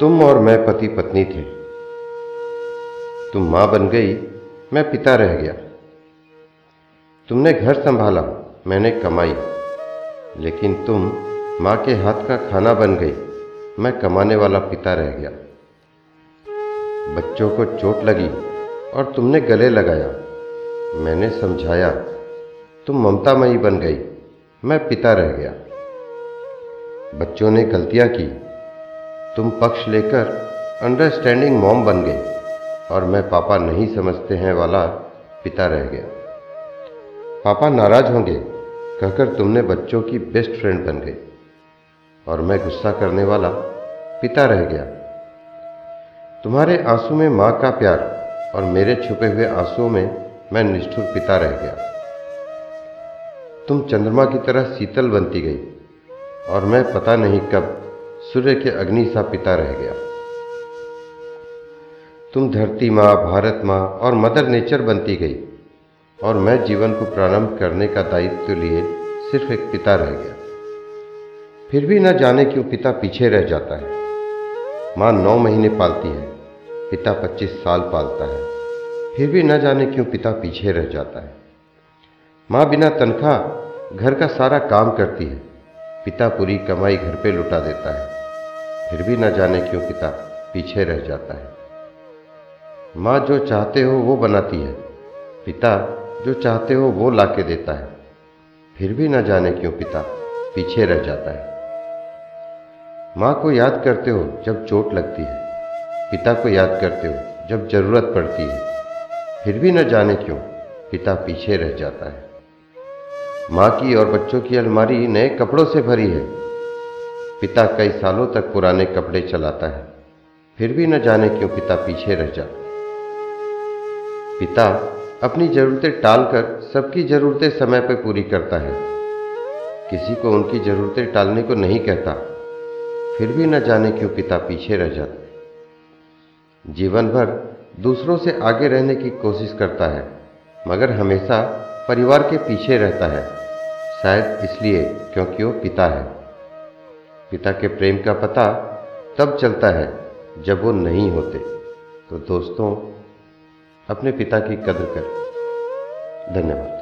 तुम और मैं पति पत्नी थे। तुम माँ बन गई, मैं पिता रह गया। तुमने घर संभाला, मैंने कमाई। लेकिन तुम माँ के हाथ का खाना बन गई, मैं कमाने वाला पिता रह गया। बच्चों को चोट लगी और तुमने गले लगाया। मैंने समझाया, तुम ममतामयी बन गई, मैं पिता रह गया। बच्चों ने गलतियाँ की तुम पक्ष लेकर अंडरस्टैंडिंग मॉम बन गई और मैं पापा नहीं समझते हैं वाला पिता रह गया। पापा नाराज़ होंगे, कहकर तुमने बच्चों की बेस्ट फ्रेंड बन गई और मैं गुस्सा करने वाला पिता रह गया। तुम्हारे आँसू में माँ का प्यार और मेरे छुपे हुए आंसुओं में मैं निष्ठुर पिता रह गया। तुम चंद्रमा की तरह शीतल बनती गई और मैं पता नहीं कब सूर्य के अग्नि सा पिता रह गया। तुम धरती माँ, भारत माँ और मदर नेचर बनती गई और मैं जीवन को प्रारंभ करने का दायित्व लिए सिर्फ़ एक पिता रह गया। फिर भी न जाने क्यों पिता पीछे रह जाता है। माँ नौ महीने पालती है, पिता पच्चीस साल पालता है। फिर भी न जाने क्यों पिता पीछे रह जाता है। माँ बिना तनख्वाह घर का सारा काम करती है। पिता पूरी कमाई घर पे लुटा देता है। फिर भी न जाने क्यों पिता पीछे रह जाता है। माँ जो चाहते हो वो बनाती है। पिता जो चाहते हो वो ला के देता है। फिर भी न जाने क्यों पिता पीछे रह जाता है। माँ को याद करते हो जब चोट लगती है। पिता को याद करते हो जब ज़रूरत पड़ती है। फिर भी न जाने क्यों पिता पीछे रह जाता है। माँ की और बच्चों की अलमारी नए कपड़ों से भरी है। पिता कई सालों तक पुराने कपड़े चलाता है। फिर भी न जाने क्यों पिता पीछे रह जाता पिता अपनी जरूरतें टालकर सबकी जरूरतें समय पर पूरी करता है। किसी को उनकी जरूरतें टालने को नहीं कहता। फिर भी न जाने क्यों पिता पीछे रह जाते जीवन भर दूसरों से आगे रहने की कोशिश करता है, मगर हमेशा परिवार के पीछे रहता है। शायद इसलिए क्योंकि वो पिता है। पिता के प्रेम का पता तब चलता है जब वो नहीं होते। तो दोस्तों, अपने पिता की कदर कर। धन्यवाद।